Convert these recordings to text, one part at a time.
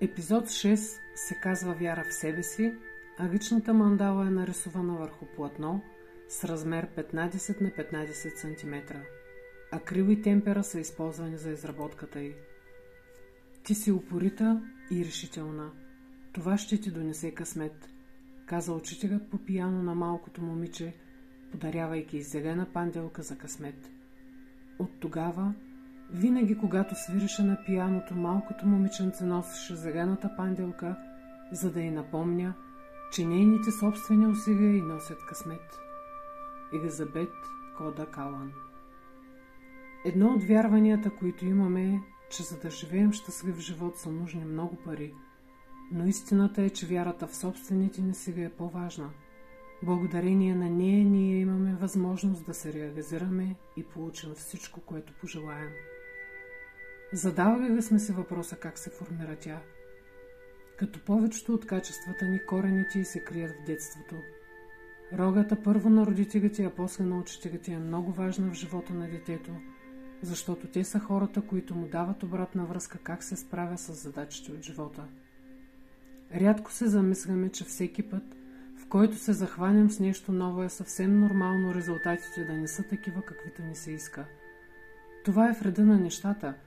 Епизод 6 се казва Вяра в себе си, а личната мандала е нарисувана върху платно с размер 15 на 15 см. Акрил и темпера са използвани за изработката й. Ти си упорита и решителна. Това ще ти донесе късмет, каза учителят по пияно на малкото момиче, подарявайки зелена панделка за късмет. От тогава винаги, когато свирише на пияното, малкото момиченце носеше зелената панделка, за да й напомня, че нейните собствени усилия й носят късмет. Елизабет Кода Калан Едно от вярванията, които имаме е, че за да живеем щастлив живот са нужни много пари, но истината е, че вярата в собствените ни сили е по-важна. Благодарение на нея ние имаме възможност да се реализираме и получим всичко, което пожелаем. Задавали ли сме си въпроса как се формира тя? Като повечето от качествата ни, корените се крият в детството. Рогата първо на родителите, а после на учителите е много важна в живота на детето, защото те са хората, които му дават обратна връзка как се справя с задачите от живота. Рядко се замисляме, че всеки път, в който се захванем с нещо ново, е съвсем нормално резултатите да не са такива, каквито ни се иска. Това е вреда на нещата –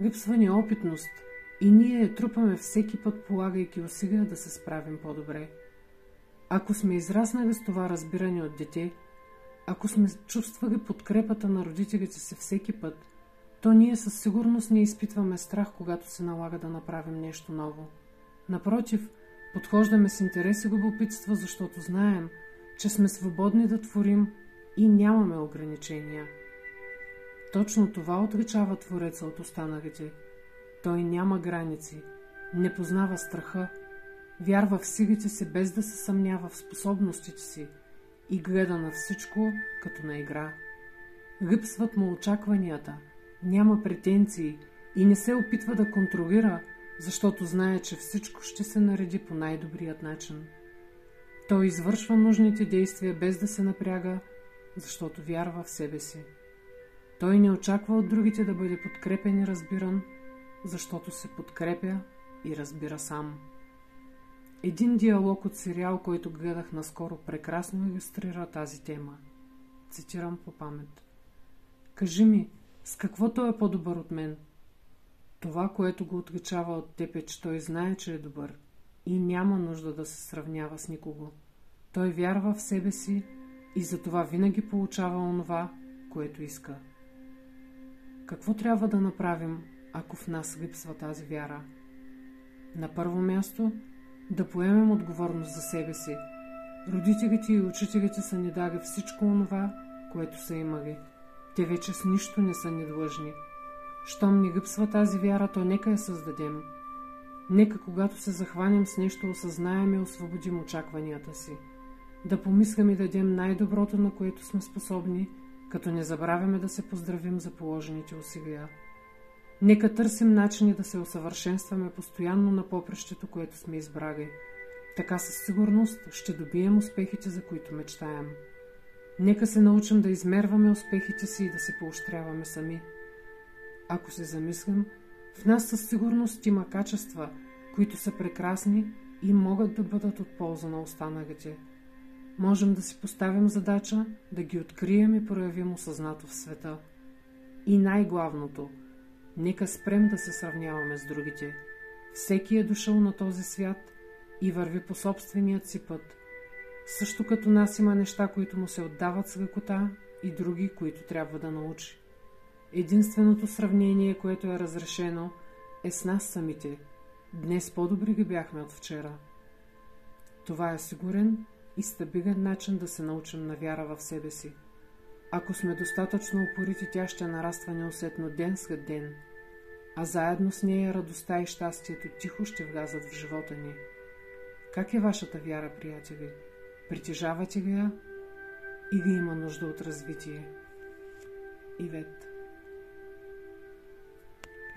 Липсва ни опитност и ние я трупаме всеки път, полагайки усилия да се справим по-добре. Ако сме израснали с това разбиране от дете, ако сме чувствали подкрепата на родителите си всеки път, то ние със сигурност не изпитваме страх, когато се налага да направим нещо ново. Напротив, подхождаме с интерес и любопитство, защото знаем, че сме свободни да творим и нямаме ограничения. Точно това отличава Твореца от останалите. Той няма граници, не познава страха, вярва в силите си без да се съмнява в способностите си и гледа на всичко като на игра. Липсват му очакванията, няма претенции и не се опитва да контролира, защото знае, че всичко ще се нареди по най-добрият начин. Той извършва нужните действия без да се напряга, защото вярва в себе си. Той не очаква от другите да бъде подкрепен и разбиран, защото се подкрепя и разбира сам. Един диалог от сериал, който гледах наскоро, прекрасно иллюстрира тази тема. Цитирам по памет. Кажи ми, с какво той е по-добър от мен? Това, което го отличава от теб е, че той знае, че е добър и няма нужда да се сравнява с никого. Той вярва в себе си и затова винаги получава онова, което иска. Какво трябва да направим, ако в нас липсва тази вяра? На първо място, да поемем отговорност за себе си. Родителите и учителите са ни дали всичко онова, което са имали. Те вече с нищо не са ни длъжни. Щом ни липсва тази вяра, то нека я създадем. Нека, когато се захванем с нещо, осъзнаем и освободим очакванията си. Да помислим и дадем най-доброто, на което сме способни – като не забравяме да се поздравим за положените усилия. Нека търсим начини да се усъвършенстваме постоянно на попрещето, което сме избрали. Така със сигурност ще добием успехите, за които мечтаем. Нека се научим да измерваме успехите си и да се поощряваме сами. Ако се замислим, в нас със сигурност има качества, които са прекрасни и могат да бъдат от полза на останалите – можем да си поставим задача да ги открием и проявим осъзнато в света. И най-главното, нека спрем да се сравняваме с другите. Всеки е дошъл на този свят и върви по собственият си път. Също като нас има неща, които му се отдават с лекота и други, които трябва да научи. Единственото сравнение, което е разрешено, е с нас самите. Днес по-добри ги бяхме от вчера. Това е сигурен и стабилен начин да се научим на вяра в себе си. Ако сме достатъчно упорити, тя ще нараства неусетно ден след ден, а заедно с нея радостта и щастието тихо ще влязат в живота ни. Как е вашата вяра, приятели? Притежавате ли я или има нужда от развитие? Ивет